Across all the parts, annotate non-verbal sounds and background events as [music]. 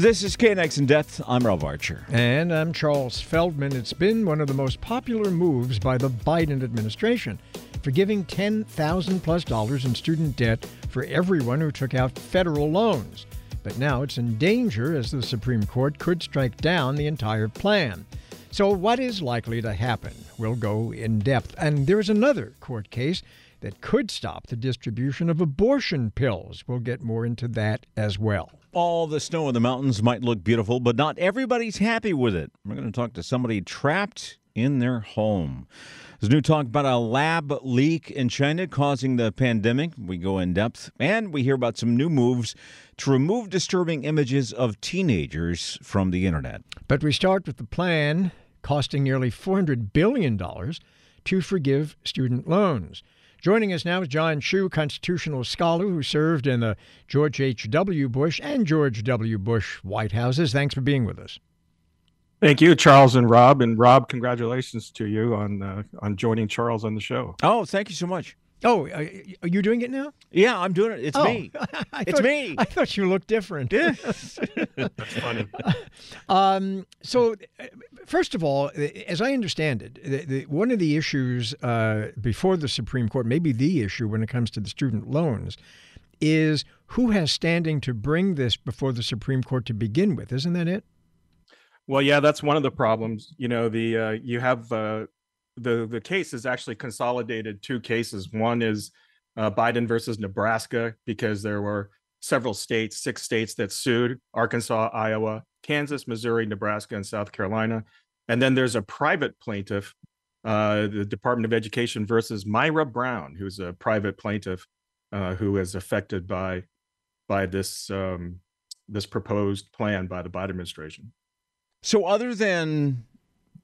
This is KNX in Depth. I'm Rob Archer. And I'm Charles Feldman. It's been one of the most popular moves by the Biden administration, forgiving 10,000 plus dollars in student debt for everyone who took out federal loans. But now it's in danger as the Supreme Court could strike down the entire plan. So, what is likely to happen? We'll go in depth. And there's another court case that could stop the distribution of abortion pills. We'll get more into that as well. All the snow in the mountains might look beautiful, but not everybody's happy with it. We're going to talk to somebody trapped in their home. There's new talk about a lab leak in China causing the pandemic. We go in depth, and we hear about some new moves to remove disturbing images of teenagers from the internet. But we start with the plan costing nearly $400 billion to forgive student loans. Joining us now is John Shu, constitutional scholar who served in the George H.W. Bush and George W. Bush White Houses. Thanks for being with us. Thank you, Charles and Rob. And Rob, congratulations to you on uh, on joining Charles on the show. Oh, thank you so much. Oh, uh, are you doing it now? Yeah, I'm doing it. It's oh, me. [laughs] it's thought, me. I thought you looked different. Yeah. [laughs] That's funny. [laughs] Um, so, uh, first of all, uh, as I understand it, the, the, one of the issues uh, before the Supreme Court, maybe the issue when it comes to the student loans, is who has standing to bring this before the Supreme Court to begin with. Isn't that it? Well, yeah, that's one of the problems. You know, the uh, you have uh, the the case is actually consolidated two cases. One is uh, Biden versus Nebraska because there were several states, six states that sued Arkansas, Iowa, Kansas, Missouri, Nebraska, and South Carolina. And then there's a private plaintiff, uh, the Department of Education versus Myra Brown, who's a private plaintiff uh, who is affected by by this um, this proposed plan by the Biden administration. So, other than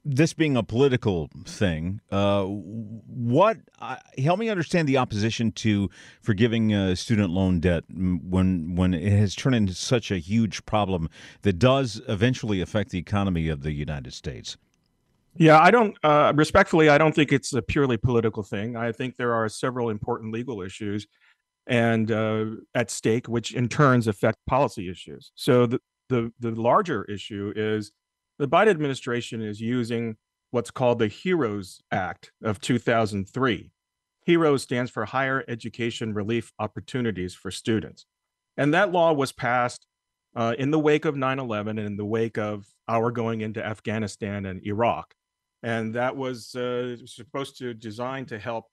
this being a political thing, uh, what uh, help me understand the opposition to forgiving uh, student loan debt when when it has turned into such a huge problem that does eventually affect the economy of the United States. Yeah, I don't uh, respectfully. I don't think it's a purely political thing. I think there are several important legal issues and uh, at stake, which in turns affect policy issues. So the the the larger issue is the Biden administration is using what's called the HEROES Act of 2003. HEROES stands for Higher Education Relief Opportunities for Students. And that law was passed uh, in the wake of 9 11 and in the wake of our going into Afghanistan and Iraq. And that was uh, supposed to design to help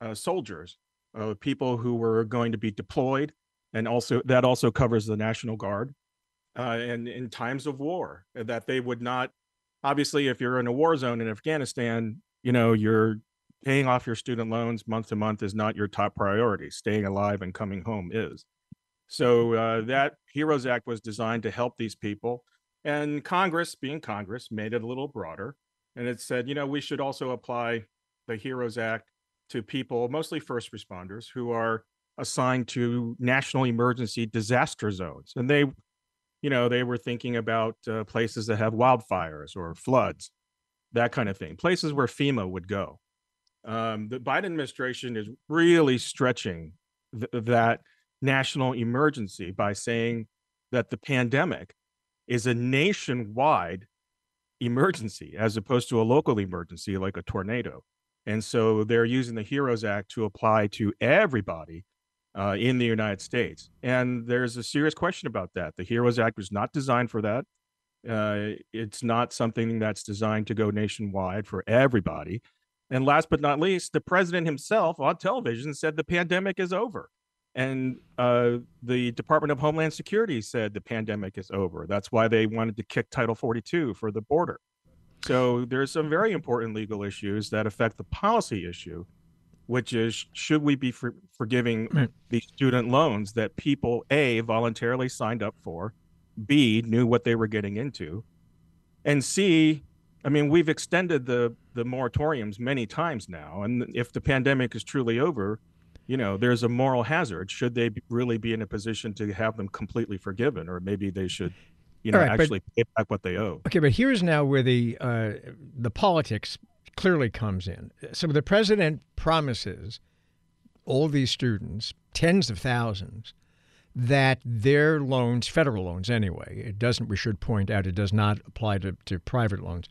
uh, soldiers, uh, people who were going to be deployed. And also, that also covers the National Guard uh, and in times of war uh, that they would not obviously if you're in a war zone in afghanistan you know you're paying off your student loans month to month is not your top priority. Staying alive and coming home is. So uh, that heroes act was designed to help these people and congress being congress made it a little broader and it said you know we should also apply the heroes act to people mostly first responders who are assigned to national emergency disaster zones and they you know, they were thinking about uh, places that have wildfires or floods, that kind of thing, places where FEMA would go. Um, the Biden administration is really stretching th- that national emergency by saying that the pandemic is a nationwide emergency as opposed to a local emergency like a tornado. And so they're using the HEROES Act to apply to everybody uh, in the United States. And there's a serious question about that. The HEROES Act was not designed for that. Uh, it's not something that's designed to go nationwide for everybody. And last but not least, the president himself on television said the pandemic is over. And uh, the Department of Homeland Security said the pandemic is over. That's why they wanted to kick Title 42 for the border. So there's some very important legal issues that affect the policy issue which is should we be for, forgiving these student loans that people a voluntarily signed up for b knew what they were getting into and c i mean we've extended the the moratoriums many times now and if the pandemic is truly over you know there's a moral hazard. Should they really be in a position to have them completely forgiven or maybe they should you know right, actually but, pay back what they owe? Okay but here's now where the uh, the politics clearly comes in. So the president promises all these students, tens of thousands, that their loans, federal loans anyway, it doesn't, we should point out, it does not apply to, to private loans.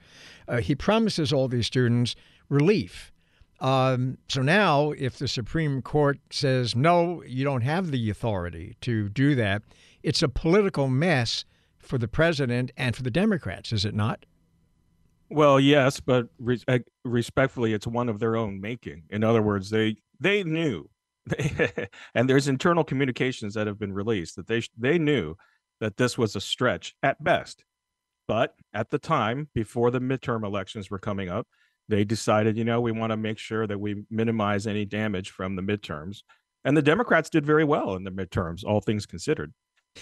Uh, he promises all these students relief. Um, so now, if the Supreme Court says, no, you don't have the authority to do that, it's a political mess for the president and for the Democrats, is it not? Well, yes, but re- uh, respectfully, it's one of their own making. In other words, they they knew [laughs] and there's internal communications that have been released that they they knew that this was a stretch at best. But at the time, before the midterm elections were coming up, they decided, you know, we want to make sure that we minimize any damage from the midterms. And the Democrats did very well in the midterms, all things considered.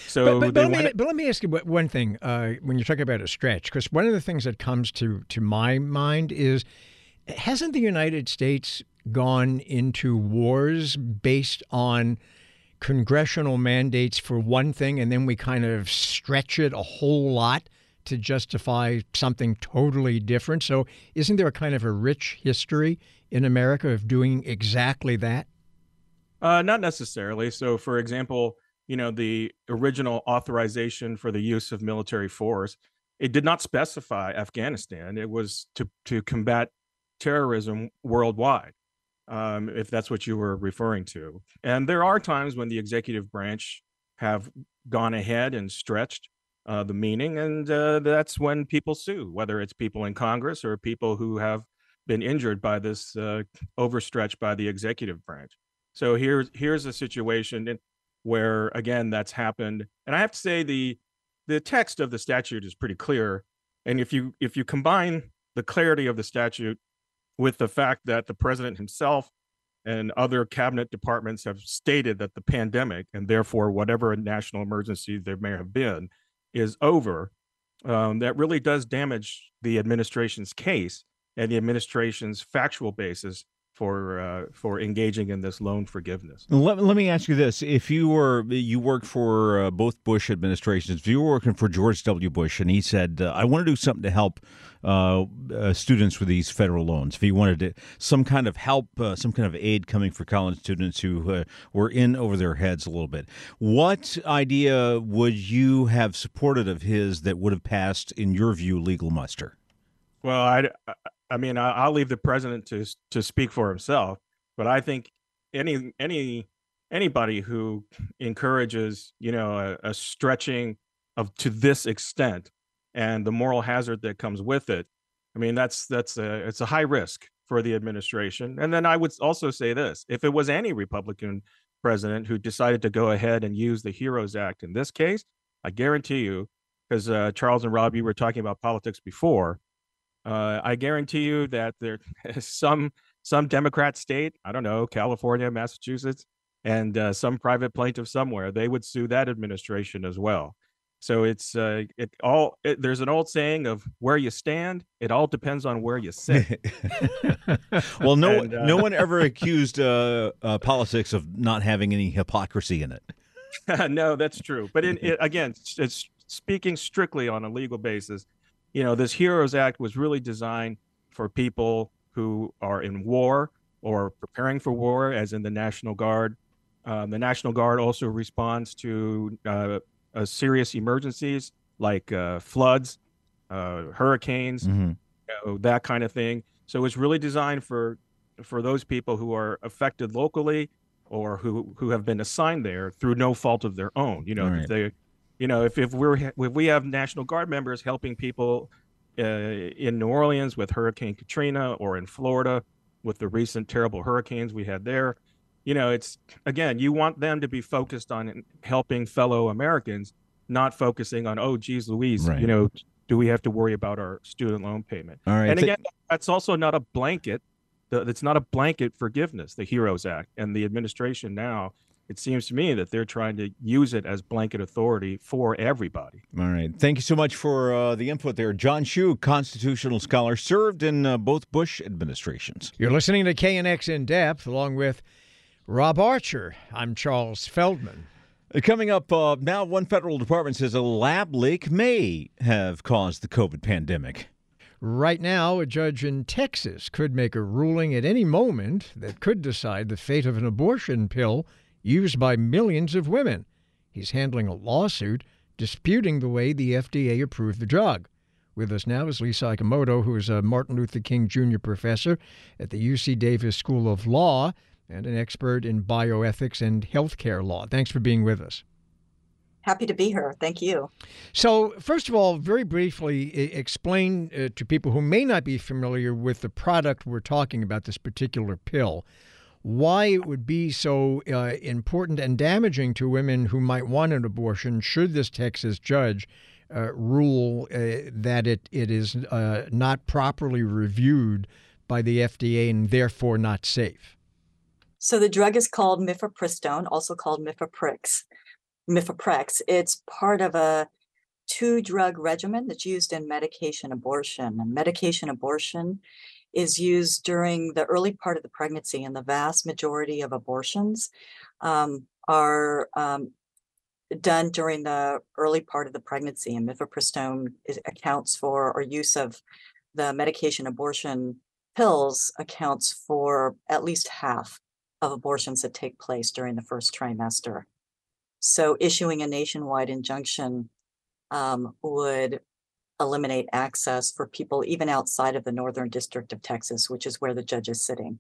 So, but, but, but, let, me, but let, me, ask you one thing uh, when you're talking about a stretch, because one of the things that comes to to my mind is, hasn't the United States gone into wars based on congressional mandates for one thing, and then we kind of stretch it a whole lot to justify something totally different. So, isn't there a kind of a rich history in America of doing exactly that? Uh, not necessarily. So, for example, you know, the original authorization for the use of military force, it did not specify Afghanistan. It was to to combat terrorism worldwide um, if that's what you were referring to. And there are times when the executive branch have gone ahead and stretched uh, the meaning, and uh, that's when people sue, whether it's people in Congress or people who have been injured by this uh, overstretch by the executive branch. So here's here's a situation where again that's happened, and I have to say the the text of the statute is pretty clear, and if you if you combine the clarity of the statute with the fact that the president himself and other cabinet departments have stated that the pandemic and therefore whatever national emergency there may have been is over um, that really does damage the administration's case and the administration's factual basis for uh, for engaging in this loan forgiveness. Let, let me ask you this: If you were you worked for uh, both Bush administrations, if you were working for George W. Bush and he said, uh, "I want to do something to help uh, uh, students with these federal loans," if he wanted to, some kind of help, uh, some kind of aid coming for college students who were in over their heads a little bit, what idea would you have supported of his that would have passed, in your view, legal muster? Well, I, I mean, I'll leave the president to to speak for himself, but I think any any anybody who encourages, you know, a, a stretching of to this extent and the moral hazard that comes with it, I mean, that's that's a it's a high risk for the administration. And then I would also say this: if it was any Republican president who decided to go ahead and use the Heroes Act in this case, I guarantee you, because uh, Charles and Rob, you were talking about politics before uh, I guarantee you that there [laughs] some some Democrat state, I don't know, California, Massachusetts, and uh, some private plaintiff somewhere, they would sue that administration as well. So it's uh, it all. It, there's an old saying of where you stand. It all depends on where you sit. [laughs] well, no, and, uh, no one ever accused uh, uh, politics of not having any hypocrisy in it. [laughs] no, that's true. But in, it, again, it's speaking strictly on a legal basis you know, this Heroes Act was really designed for people who are in war or preparing for war, as in the National Guard. Um, the National Guard also responds to uh, uh, serious emergencies like uh, floods, uh, hurricanes, mm-hmm. you know, that kind of thing. So it's really designed for for those people who are affected locally or who who have been assigned there through no fault of their own. You know, right. they you know, if, if we're if we have National Guard members helping people uh, in New Orleans with Hurricane Katrina or in Florida with the recent terrible hurricanes we had there, you know, it's again, you want them to be focused on helping fellow Americans, not focusing on oh, geez, Louise, right. you know, do we have to worry about our student loan payment? All right. And again, that's also not a blanket. It's not a blanket forgiveness, the HEROES Act, and the administration now it seems to me that they're trying to use it as blanket authority for everybody. All right. Thank you so much for uh, the input there. John Shu, constitutional scholar, served in uh, both Bush administrations. You're listening to KNX In Depth along with Rob Archer. I'm Charles Feldman. Uh, coming up uh, now, one federal department says a lab leak may have caused the COVID pandemic. Right now, a judge in Texas could make a ruling at any moment that could decide the fate of an abortion pill used by millions of women. He's handling a lawsuit disputing the way the FDA approved the drug. With us now is Lisa Ikemoto, who is a Martin Luther King Jr. professor at the UC Davis School of Law and an expert in bioethics and healthcare law. Thanks for being with us. Happy to be here. Thank you. So, first of all, very briefly, explain uh, to people who may not be familiar with the product we're talking about, this particular pill, why it would be so uh, important and damaging to women who might want an abortion should this Texas judge uh, rule uh, that it, it is uh, not properly reviewed by the FDA and therefore not safe. So the drug is called mifepristone, also called mifeprix. Mifeprex. It's part of a two drug regimen that's used in medication abortion. And medication abortion is used during the early part of the pregnancy, and the vast majority of abortions um, are um, done during the early part of the pregnancy, and mifepristone accounts for, or use of the medication abortion pills accounts for at least half of abortions that take place during the first trimester. So, issuing a nationwide injunction um, would eliminate access for people even outside of the Northern District of Texas, which is where the judge is sitting.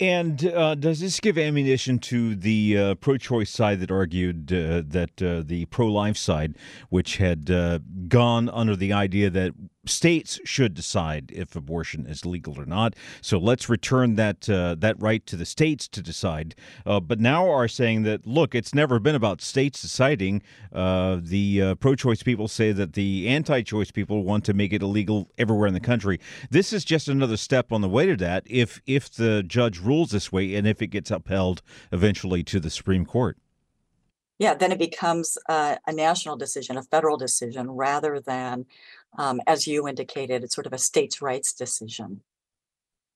And uh, does this give ammunition to the uh, pro choice side that argued uh, that uh, the pro life side, which had uh, gone under the idea that states should decide if abortion is legal or not. So let's return that uh, that right to the states to decide. Uh, but now are saying that look, it's never been about states deciding. Uh, the uh, pro-choice people say that the anti-choice people want to make it illegal everywhere in the country. This is just another step on the way to that. If if the judge rules this way and if it gets upheld eventually to the Supreme Court. Yeah, then it becomes a national decision, a federal decision, rather than um, as you indicated, it's sort of a states' rights decision.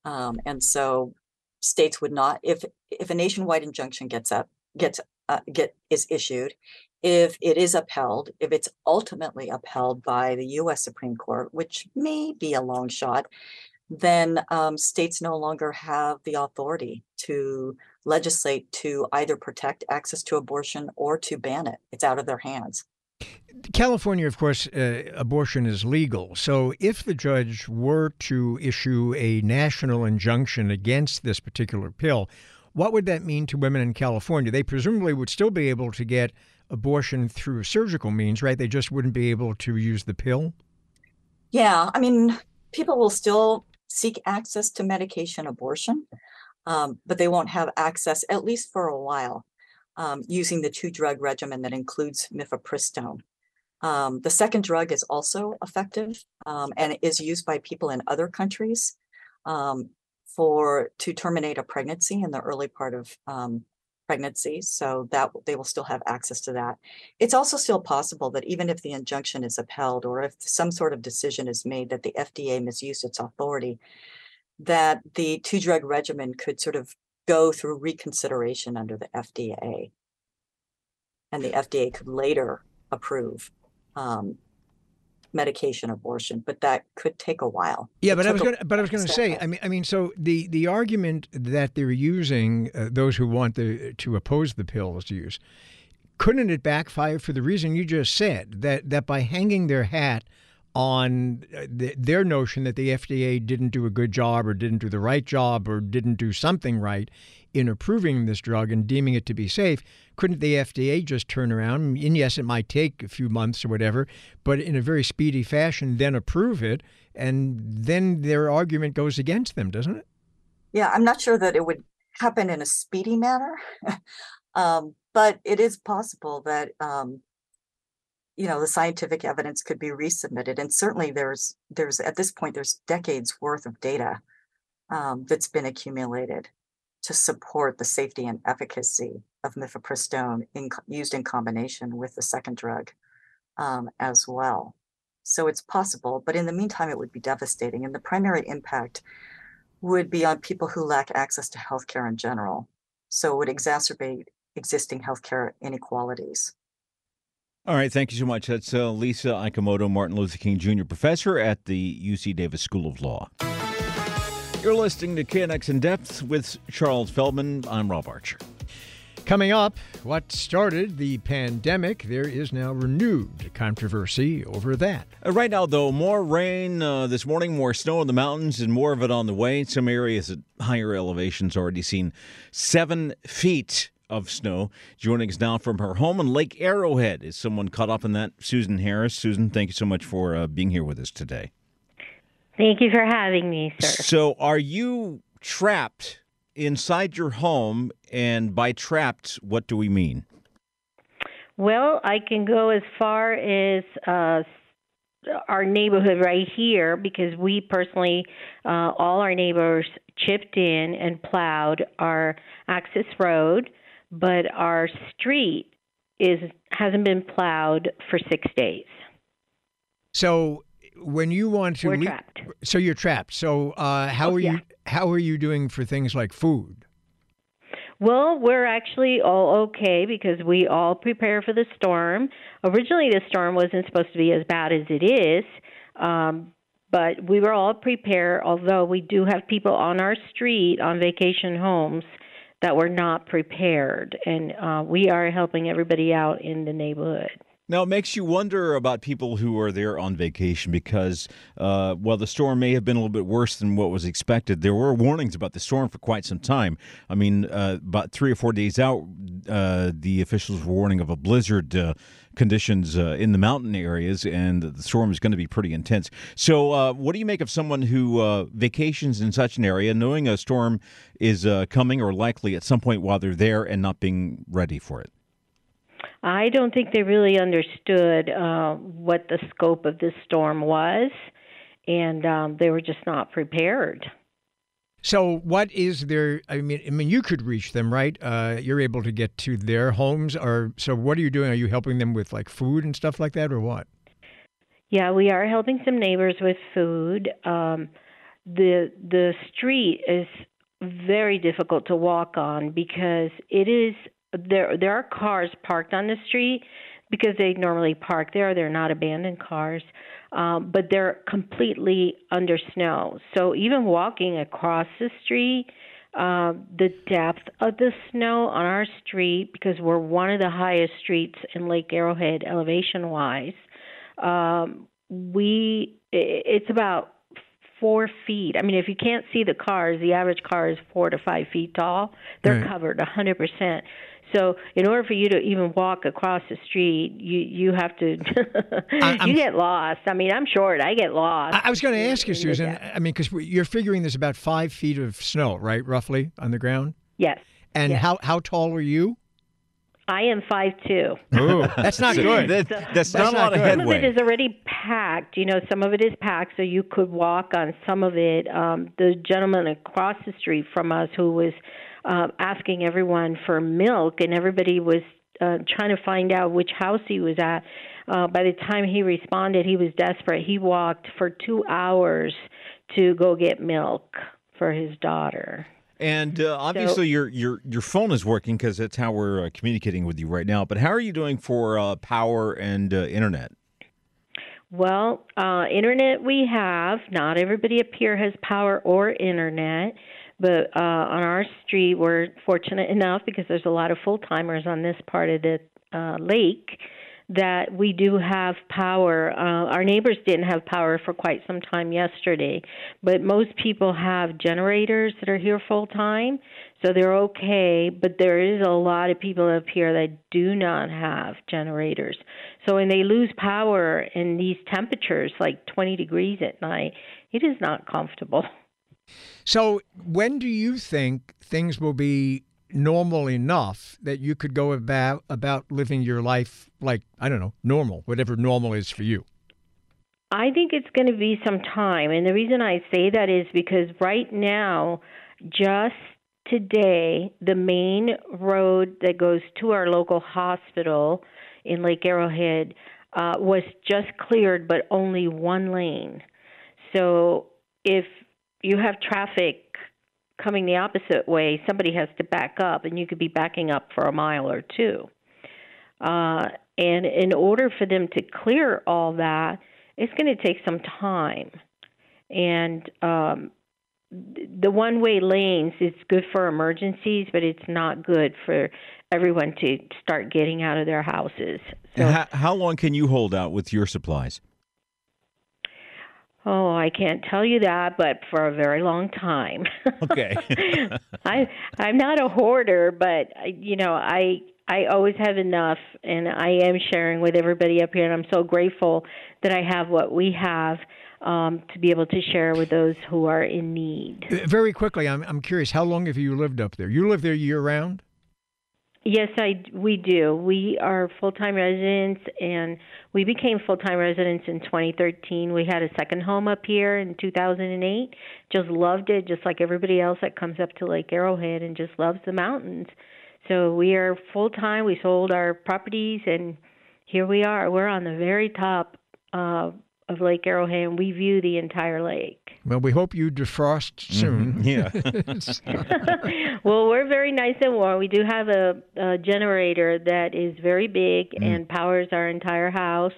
Um, and so states would not, if if a nationwide injunction gets up, gets uh, get is issued, if it is upheld, if it's ultimately upheld by the U.S. Supreme Court, which may be a long shot, then um, states no longer have the authority to legislate to either protect access to abortion or to ban it. It's out of their hands. California, of course, uh, abortion is legal. So if the judge were to issue a national injunction against this particular pill, what would that mean to women in California? They presumably would still be able to get abortion through surgical means, right? They just wouldn't be able to use the pill? Yeah. I mean, people will still seek access to medication abortion, um, but they won't have access, at least for a while, um, using the two drug regimen that includes mifepristone. Um, the second drug is also effective um, and is used by people in other countries um, for to terminate a pregnancy in the early part of um, pregnancy. So that they will still have access to that. It's also still possible that even if the injunction is upheld or if some sort of decision is made that the FDA misused its authority, that the two drug regimen could sort of go through reconsideration under the FDA. And the FDA could later approve um, medication abortion, but that could take a while. Yeah, but I was going but I was going to say, I mean, I mean, so the the argument that they're using, uh, those who want the, to oppose the pill's use, couldn't it backfire for the reason you just said that that by hanging their hat on uh, the, their notion that the FDA didn't do a good job or didn't do the right job or didn't do something right in approving this drug and deeming it to be safe, couldn't the FDA just turn around? And yes, it might take a few months or whatever, but in a very speedy fashion, then approve it. And then their argument goes against them, doesn't it? Yeah, I'm not sure that it would happen in a speedy manner. [laughs] um, but it is possible that um, you know the scientific evidence could be resubmitted and certainly there's there's at this point there's decades worth of data um, that's been accumulated to support the safety and efficacy of mifepristone in, used in combination with the second drug um, as well. So it's possible but in the meantime it would be devastating and the primary impact would be on people who lack access to healthcare in general. So it would exacerbate existing healthcare inequalities all right, thank you so much. That's uh, Lisa Ikemoto, Martin Luther King Jr. professor at the UC Davis School of Law. You're listening to KNX in Depth with Charles Feldman. I'm Rob Archer. Coming up, what started the pandemic, there is now renewed controversy over that. Uh, right now, though, more rain uh, this morning, more snow in the mountains, and more of it on the way. Some areas at higher elevations already seen seven feet of snow. Joining us now from her home in Lake Arrowhead is someone caught up in that, Susan Harris. Susan, thank you so much for uh, being here with us today. Thank you for having me, sir. So, are you trapped inside your home? And by trapped, what do we mean? Well, I can go as far as uh, our neighborhood right here because we personally, uh, all our neighbors chipped in and plowed our access road, but our street is hasn't been plowed for six days. So when you want to, We're le- trapped. so you're trapped. So uh, how Oh, are yeah. you? How are you doing for things like food? Well, we're actually all okay because we all prepare for the storm. Originally, the storm wasn't supposed to be as bad as it is, um, but we were all prepared. Although we do have people on our street on vacation homes that were not prepared, and uh, we are helping everybody out in the neighborhood. Now, it makes you wonder about people who are there on vacation because, uh, while the storm may have been a little bit worse than what was expected, there were warnings about the storm for quite some time. I mean, uh, about three or four days out, uh, the officials were warning of a blizzard uh, conditions uh, in the mountain areas, and the storm is going to be pretty intense. So, uh, what do you make of someone who vacations in such an area, knowing a storm is coming or likely at some point while they're there, and not being ready for it? I don't think they really understood uh, what the scope of this storm was, and um, they were just not prepared. So what is their? I mean, I mean, you could reach them, right? Uh, you're able to get to their homes, or so. What are you doing? Are you helping them with like food and stuff like that, or what? Yeah, we are helping some neighbors with food. Um, the the street is very difficult to walk on because it is there. There are cars parked on the street because they normally park there. They're not abandoned cars, um, but they're completely under snow. So even walking across the street, uh, the depth of the snow on our street, because we're one of the highest streets in Lake Arrowhead elevation wise um, we it's about four feet. I mean, if you can't see the cars, the average car is four to five feet tall. They're Right. covered a hundred percent. So, in order for you to even walk across the street, you you have to [laughs] you get lost. I mean, I'm short. I get lost. I, I was going to ask you, Susan. I mean, because you're figuring there's about five feet of snow, right, roughly on the ground. Yes, And Yeah. how how tall are you? I am five two. Oh, [laughs] that's not So good. that- that's, That's not a not lot of good. Some of it is already packed. You know, some of it is packed, so you could walk on some of it. Um, the gentleman across the street from us who was uh, asking everyone for milk, and everybody was uh, trying to find out which house he was at. Uh, by the time he responded, he was desperate. He walked for two hours to go get milk for his daughter. And uh, obviously, your your your phone is working because that's how we're uh, communicating with you right now. But how are you doing for uh, power and uh, internet? Well, uh, internet we have. Not everybody up here has power or internet, but uh, on our street we're fortunate enough because there's a lot of full timers on this part of the uh, lake that we do have power. Uh, our neighbors didn't have power for quite some time yesterday, but most people have generators that are here full time, so they're okay. But there is a lot of people up here that do not have generators. So when they lose power in these temperatures, like 20 degrees at night, it is not comfortable. [laughs] So when do you think things will be normal enough that you could go about about living your life like I don't know normal, whatever normal is for you? I think it's going to be some time. And the reason I say that is because right now, just today, the main road that goes to our local hospital in Lake Arrowhead uh, was just cleared, but only one lane. So if you have traffic coming the opposite way, somebody has to back up, and you could be backing up for a mile or two. Uh, and in order for them to clear all that, it's going to take some time. And um, the one way lanes is good for emergencies but it's not good for everyone to start getting out of their houses so how, how long can you hold out with your supplies? Oh i can't tell you that but for a very long time [laughs] Okay. i i'm not a hoarder but you know i i always have enough and i am sharing with everybody up here and i'm so grateful that i have what we have um, to be able to share with those who are in need Uh, Very quickly, I'm, I'm curious, how long have you lived up there? You live there year round? Yes, I we do. We are full-time residents, and we became full-time residents in 2013. We had a second home up here in 2008. Just loved it, just like everybody else that comes up to Lake Arrowhead and just loves the mountains. So we are full-time. We sold our properties, and here we are. We're on the very top uh, of Lake Arrowhead, and we view the entire lake. Well, we hope you defrost soon. [laughs] yeah. [laughs] [laughs] well, we're very nice and warm. We do have a, a generator that is very big and powers our entire house.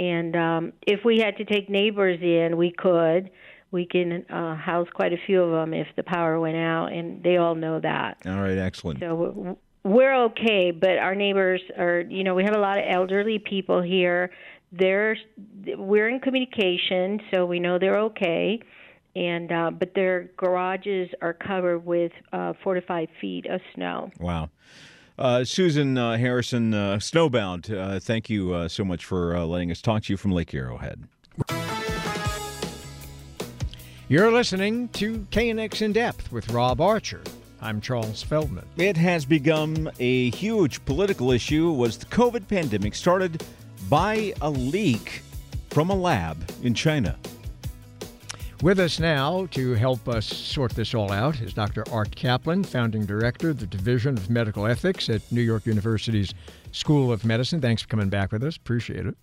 And um, if we had to take neighbors in, we could. We can uh, house quite a few of them if the power went out, and they all know that. All right. Excellent. So we're okay, but our neighbors are, you know, we have a lot of elderly people here. They're, we're in communication, so we know they're okay. And uh, but their garages are covered with uh, four to five feet of snow. Wow. Uh, Susan uh, Harrison, uh, Snowbound, uh, thank you uh, so much for uh, letting us talk to you from Lake Arrowhead. You're listening to KNX In Depth with Rob Archer. I'm Charles Feldman. It has become a huge political issue was the COVID pandemic started by a leak from a lab in China. With us now to help us sort this all out is Dr. Art Caplan, founding director of the Division of Medical Ethics at New York University's School of Medicine. Thanks for coming back with us. Appreciate it.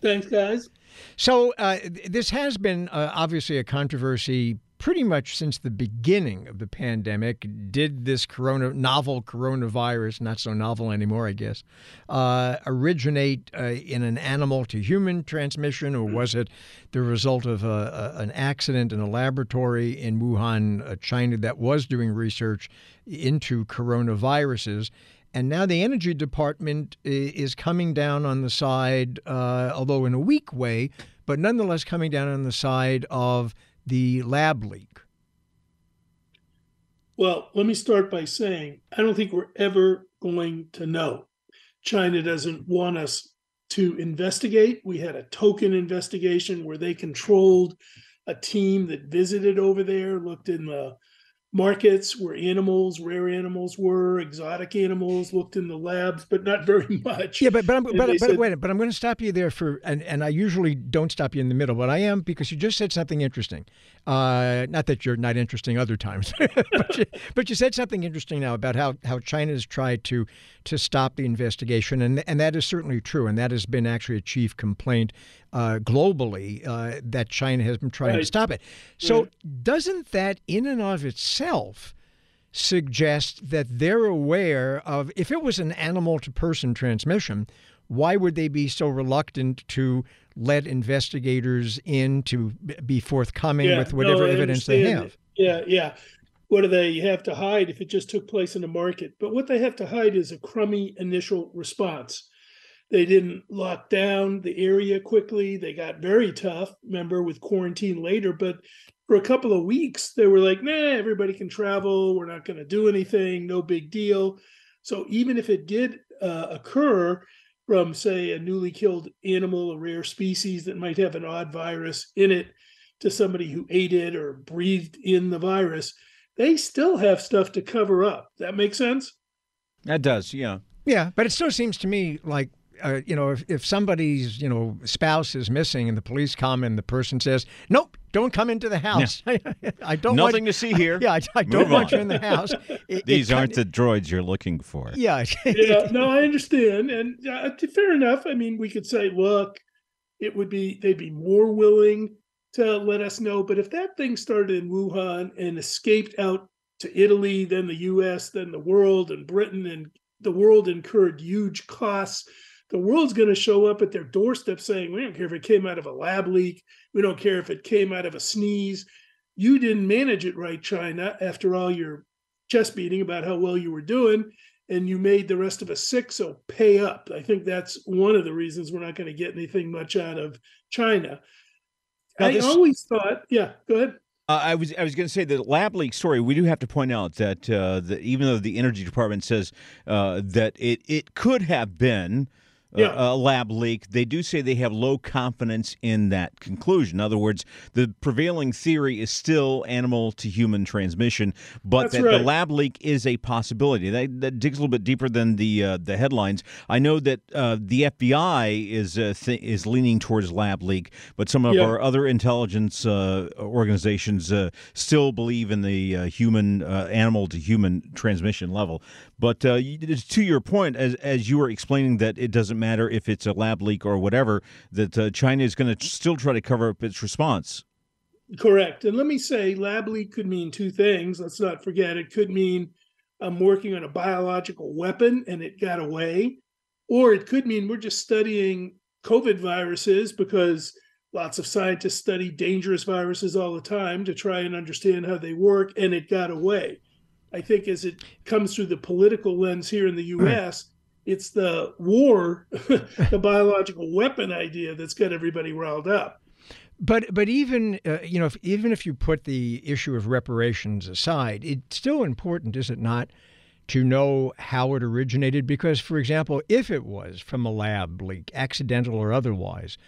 Thanks, guys. So, uh, this has been uh, obviously a controversy pretty much since the beginning of the pandemic. Did this corona novel coronavirus, not so novel anymore, I guess, uh, originate uh, in an animal to human transmission, or was it the result of a, a, an accident in a laboratory in Wuhan, uh, China, that was doing research into coronaviruses? And now the Energy Department is coming down on the side, uh, although in a weak way, but nonetheless coming down on the side of the lab leak. Well, let me start by saying I don't think we're ever going to know. China doesn't want us to investigate. We had a token investigation where they controlled a team that visited over there, looked in the markets where animals, rare animals were, exotic animals, looked in the labs, but not very [laughs] much. Yeah, but but I'm, but, but said- wait, but I'm going to stop you there for and and I usually don't stop you in the middle, but I am because you just said something interesting. Uh, not that you're not interesting other times, [laughs] but you, but you said something interesting now about how how China's tried to to stop the investigation, and and that is certainly true, and that has been actually a chief complaint uh, globally uh, that China has been trying to stop it. So doesn't that in and of itself suggest that they're aware of if it was an animal to person transmission, why would they be so reluctant to let investigators in to be forthcoming Yeah, with whatever no, evidence they have? Yeah, yeah. What do they have to hide if it just took place in the market? But what they have to hide is a crummy initial response. They didn't lock down the area quickly. They got very tough, remember, with quarantine later. But for a couple of weeks, they were like, nah, everybody can travel. We're not going to do anything. No big deal. So even if it did uh, occur from, say, a newly killed animal, a rare species that might have an odd virus in it, to somebody who ate it or breathed in the virus, they still have stuff to cover up. That makes sense? That does, yeah. Yeah, but it still seems to me like. Uh, you know, if, if somebody's you know spouse is missing and the police come and the person says, "Nope, don't come into the house. [laughs] I don't want Nothing to see here. [laughs] Yeah, I, I don't Move want on. you in the house. [laughs] It- it These kind- aren't the droids you're looking for. Yeah, yeah, no, I understand, and uh, t- fair enough. I mean, we could say, look, it would be they'd be more willing to let us know. But if that thing started in Wuhan and escaped out to Italy, then the U.S., then the world, and Britain, and the world incurred huge costs. The world's going to show up at their doorstep saying, "We don't care if it came out of a lab leak. We don't care if it came out of a sneeze." you didn't manage it right, China, after all your chest beating about how well you were doing, and you made the rest of us sick, so pay up. I think that's one of the reasons we're not going to get anything much out of China. Now, I this- always thought, yeah, go ahead. Uh, I was I was going to say the lab leak story. We do have to point out that uh, that even though the energy department says uh, that it it could have been Yeah. a lab leak, they do say they have low confidence in that conclusion. In other words, the prevailing theory is still animal to human transmission, but That's that the lab leak is a possibility. That, that digs a little bit deeper than the uh, the headlines. I know that uh, the FBI is uh, th- is leaning towards lab leak, but some of Yeah. our other intelligence uh, organizations uh, still believe in the uh, human uh, animal to human transmission level. But uh, to your point, as as you were explaining that it doesn't matter if it's a lab leak or whatever, that uh, China is going to still try to cover up its response. Correct. And let me say, lab leak could mean two things. Let's not forget it could mean I'm working on a biological weapon and it got away, or it could mean we're just studying COVID viruses because lots of scientists study dangerous viruses all the time to try and understand how they work and it got away. I think as it comes through the political lens here in the US, it's the war, [laughs] the biological weapon idea that's got everybody riled up. But but even uh, you know if, even if you put the issue of reparations aside, it's still important, is it not, to know how it originated? Because, for example, if it was from a lab leak, accidental or otherwise,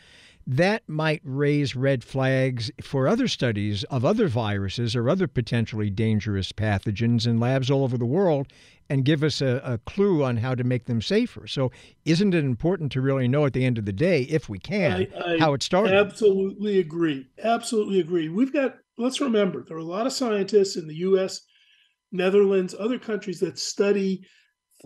that might raise red flags for other studies of other viruses or other potentially dangerous pathogens in labs all over the world and give us a, a clue on how to make them safer. So, isn't it important to really know at the end of the day, if we can, I- I how it started? Absolutely agree. Absolutely agree. We've got, let's remember, there are a lot of scientists in the US, Netherlands, other countries that study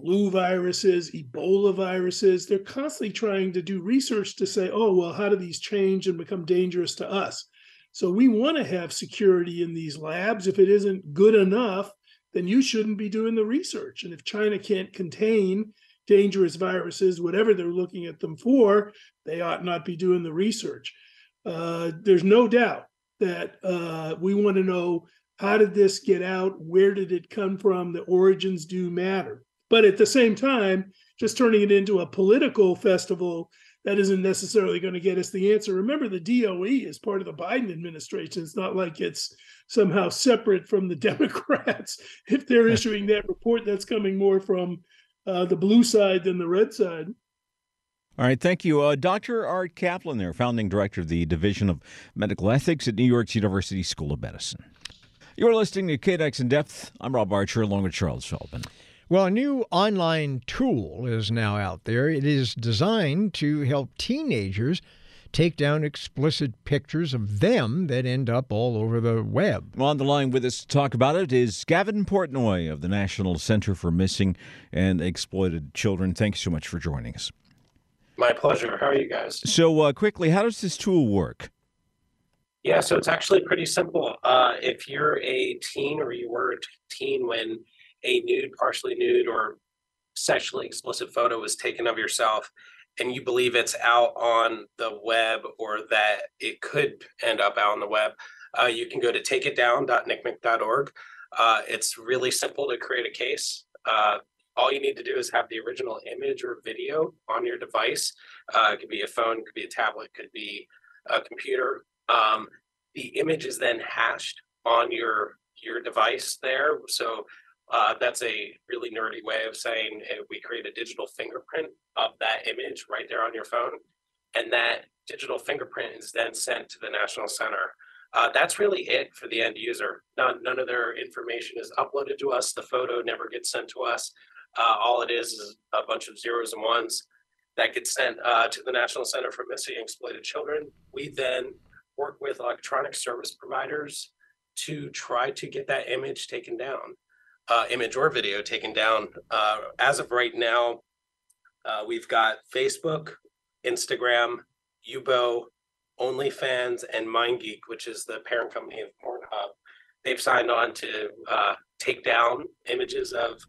flu viruses, Ebola viruses. They're constantly trying to do research to say, oh, well, how do these change and become dangerous to us? So we want to have security in these labs. If it isn't good enough, then you shouldn't be doing the research. And if China can't contain dangerous viruses, whatever they're looking at them for, they ought not be doing the research. Uh, there's no doubt that uh, we want to know how did this get out? Where did it come from? The origins do matter. But at the same time, just turning it into a political festival that isn't necessarily going to get us the answer. Remember, the DOE is part of the Biden administration. It's not like it's somehow separate from the [laughs] Democrats. If they're issuing that report, that's coming more from uh, the blue side than the red side. All right, thank you. Uh, Dr. Art Caplan, there, founding director of the Division of Medical Ethics at New York's University School of Medicine. You're listening to KNX in Depth. I'm Rob Archer along with Charles Feldman. Well, a new online tool is now out there. It is designed to help teenagers take down explicit pictures of them that end up all over the web. On the line with us to talk about it is Gavin Portnoy of the National Center for Missing and Exploited Children. Thanks so much for joining us. My pleasure. How are you guys? So, uh, quickly, how does this tool work? Yeah, so it's actually pretty simple. Uh, if you're a teen or you were a teen when a nude, partially nude, or sexually explicit photo was taken of yourself, and you believe it's out on the web or that it could end up out on the web, uh, you can go to takeitdown.ncmec.org. Uh, it's really simple to create a case. Uh, all you need to do is have the original image or video on your device. Uh, it could be a phone, it could be a tablet, it could be a computer. Um, the image is then hashed on your your device there. So uh, that's a really nerdy way of saying uh, we create a digital fingerprint of that image right there on your phone, and that digital fingerprint is then sent to the National Center. Uh, that's really it for the end user. None, none of their information is uploaded to us. The photo never gets sent to us. Uh, all it is is a bunch of zeros and ones that gets sent uh, to the National Center for Missing and Exploited Children. We then work with electronic service providers to try to get that image taken down, uh, image or video taken down. Uh, as of right now, uh, we've got Facebook, Instagram, Yubo, OnlyFans, and MindGeek, which is the parent company of Pornhub. They've signed on to uh, take down images of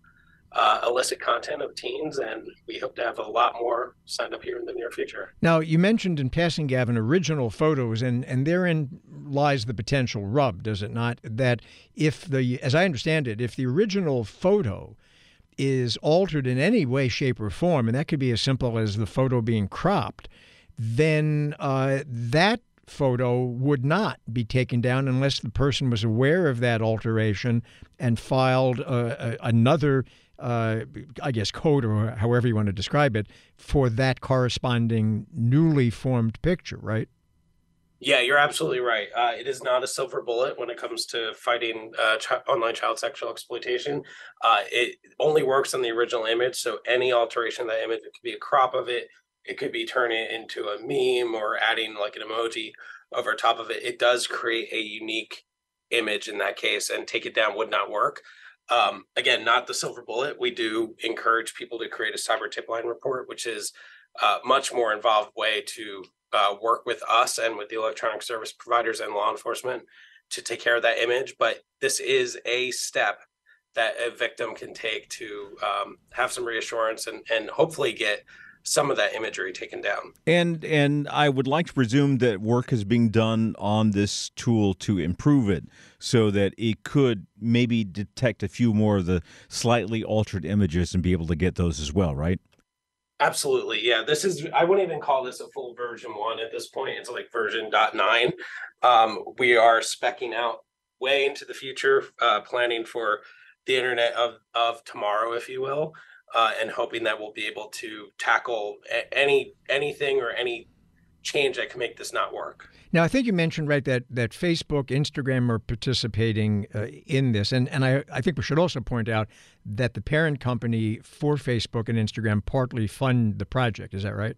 uh, illicit content of teens, and we hope to have a lot more signed up here in the near future. Now, you mentioned in passing, Gavin, original photos, and, and therein lies the potential rub, does it not? That if the, as I understand it, if the original photo is altered in any way, shape, or form, and that could be as simple as the photo being cropped, then uh, that photo would not be taken down unless the person was aware of that alteration and filed uh, another uh, I guess, code or however you want to describe it for that corresponding newly formed picture, right? Yeah, you're absolutely right. Uh, it is not a silver bullet when it comes to fighting uh, ch- online child sexual exploitation. Uh, it only works on the original image. So any alteration of that image, it could be a crop of it, it could be turning it into a meme or adding like an emoji over top of it. It does create a unique image in that case, and take it down would not work. Um, again, not the silver bullet. We do encourage people to create a cyber tip line report, which is a much more involved way to uh, work with us and with the electronic service providers and law enforcement to take care of that image. But this is a step that a victim can take to um, have some reassurance and, and hopefully get some of that imagery taken down. And and I would like to presume that work is being done on this tool to improve it so that it could maybe detect a few more of the slightly altered images and be able to get those as well, right? Absolutely. Yeah. This is I wouldn't even call this a full version one at this point. It's like version dot nine. Um, we are specking out way into the future, uh, planning for the internet of of tomorrow, if you will uh, and hoping that we'll be able to tackle a- any anything or any change that can make this not work. Now, I think you mentioned right that that Facebook, Instagram are participating uh, in this, and and I I think we should also point out that the parent company for Facebook and Instagram partly fund the project. Is that right?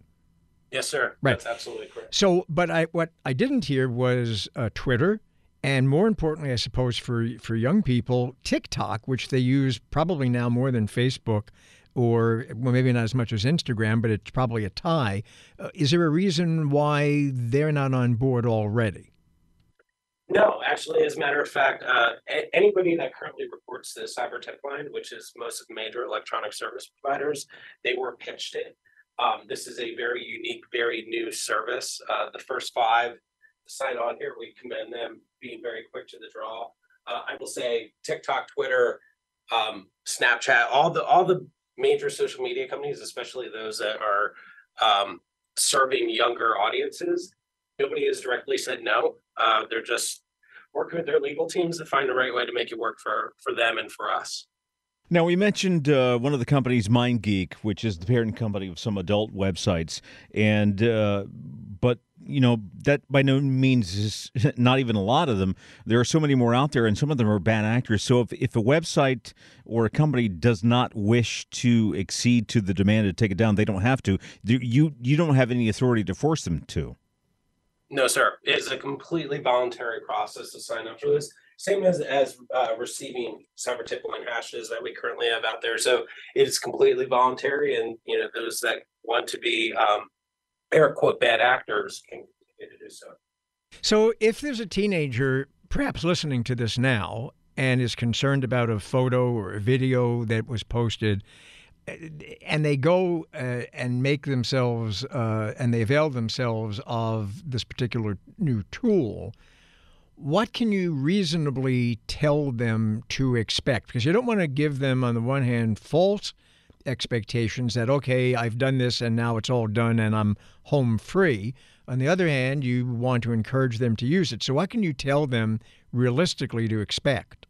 Yes, sir. Right. That's absolutely correct. So, but I what I didn't hear was uh, Twitter. And more importantly, I suppose for for young people, TikTok, which they use probably now more than Facebook, or well, maybe not as much as Instagram, but it's probably a tie. Uh, is there a reason why they're not on board already? No, actually, as a matter of fact, uh, anybody that currently reports the cyber tip line, which is most of the major electronic service providers, they were pitched it. Um, this is a very unique, very new service. Uh, the first five sign on here, we commend them being very quick to the draw. Uh, I will say TikTok, Twitter, um, Snapchat, all the all the major social media companies, especially those that are um, serving younger audiences, nobody has directly said no. Uh, they're just working with their legal teams to find the right way to make it work for for them and for us. Now, we mentioned uh, one of the companies, MindGeek, which is the parent company of some adult websites, and uh, you know that by no means is [laughs] not even a lot of them. There are so many more out there, and some of them are bad actors. So if if a website or a company does not wish to exceed to the demand to take it down, they don't have to. You you don't have any authority to force them to. No, sir. It's a completely voluntary process to sign up for this. Same as as uh, receiving cyber tip line hashes that we currently have out there. So it is completely voluntary, and you know those that want to be um, air quote bad actors can continue to do so. So if there's a teenager perhaps listening to this now and is concerned about a photo or a video that was posted and they go uh, and make themselves uh, and they avail themselves of this particular new tool what can you reasonably tell them to expect because you don't want to give them on the one hand false expectations that okay i've done this and now it's all done and i'm home free on the other hand you want to encourage them to use it so what can you tell them realistically to expect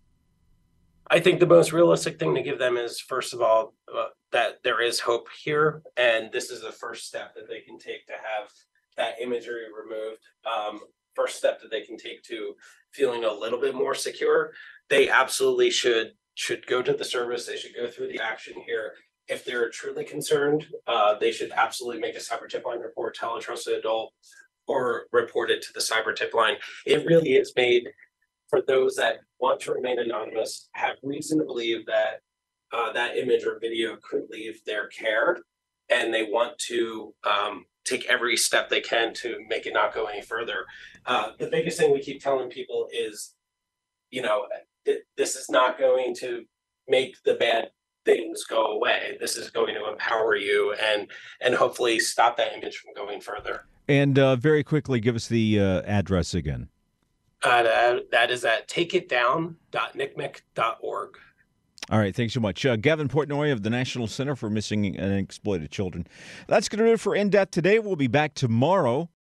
I think the most realistic thing to give them is, first of all, uh, that there is hope here, and this is the first step that they can take to have that imagery removed. Um, first step that they can take to feeling a little bit more secure. They absolutely should should go to the service. They should go through the action here. If they're truly concerned, uh, they should absolutely make a cyber tip line report, tell a trusted adult, or report it to the cyber tip line. It really is made for those that want to remain anonymous, have reason to believe that uh, that image or video could leave their care, and they want to um, take every step they can to make it not go any further. Uh, the biggest thing we keep telling people is, you know, th- this is not going to make the bad things go away. This is going to empower you and and hopefully stop that image from going further. And uh, very quickly, give us the uh, address again. Uh, that- is at takeitdown.ncmec.org. All right, thanks so much. Uh, Gavin Portnoy of the National Center for Missing and Exploited Children. That's going to do it for In Depth today. We'll be back tomorrow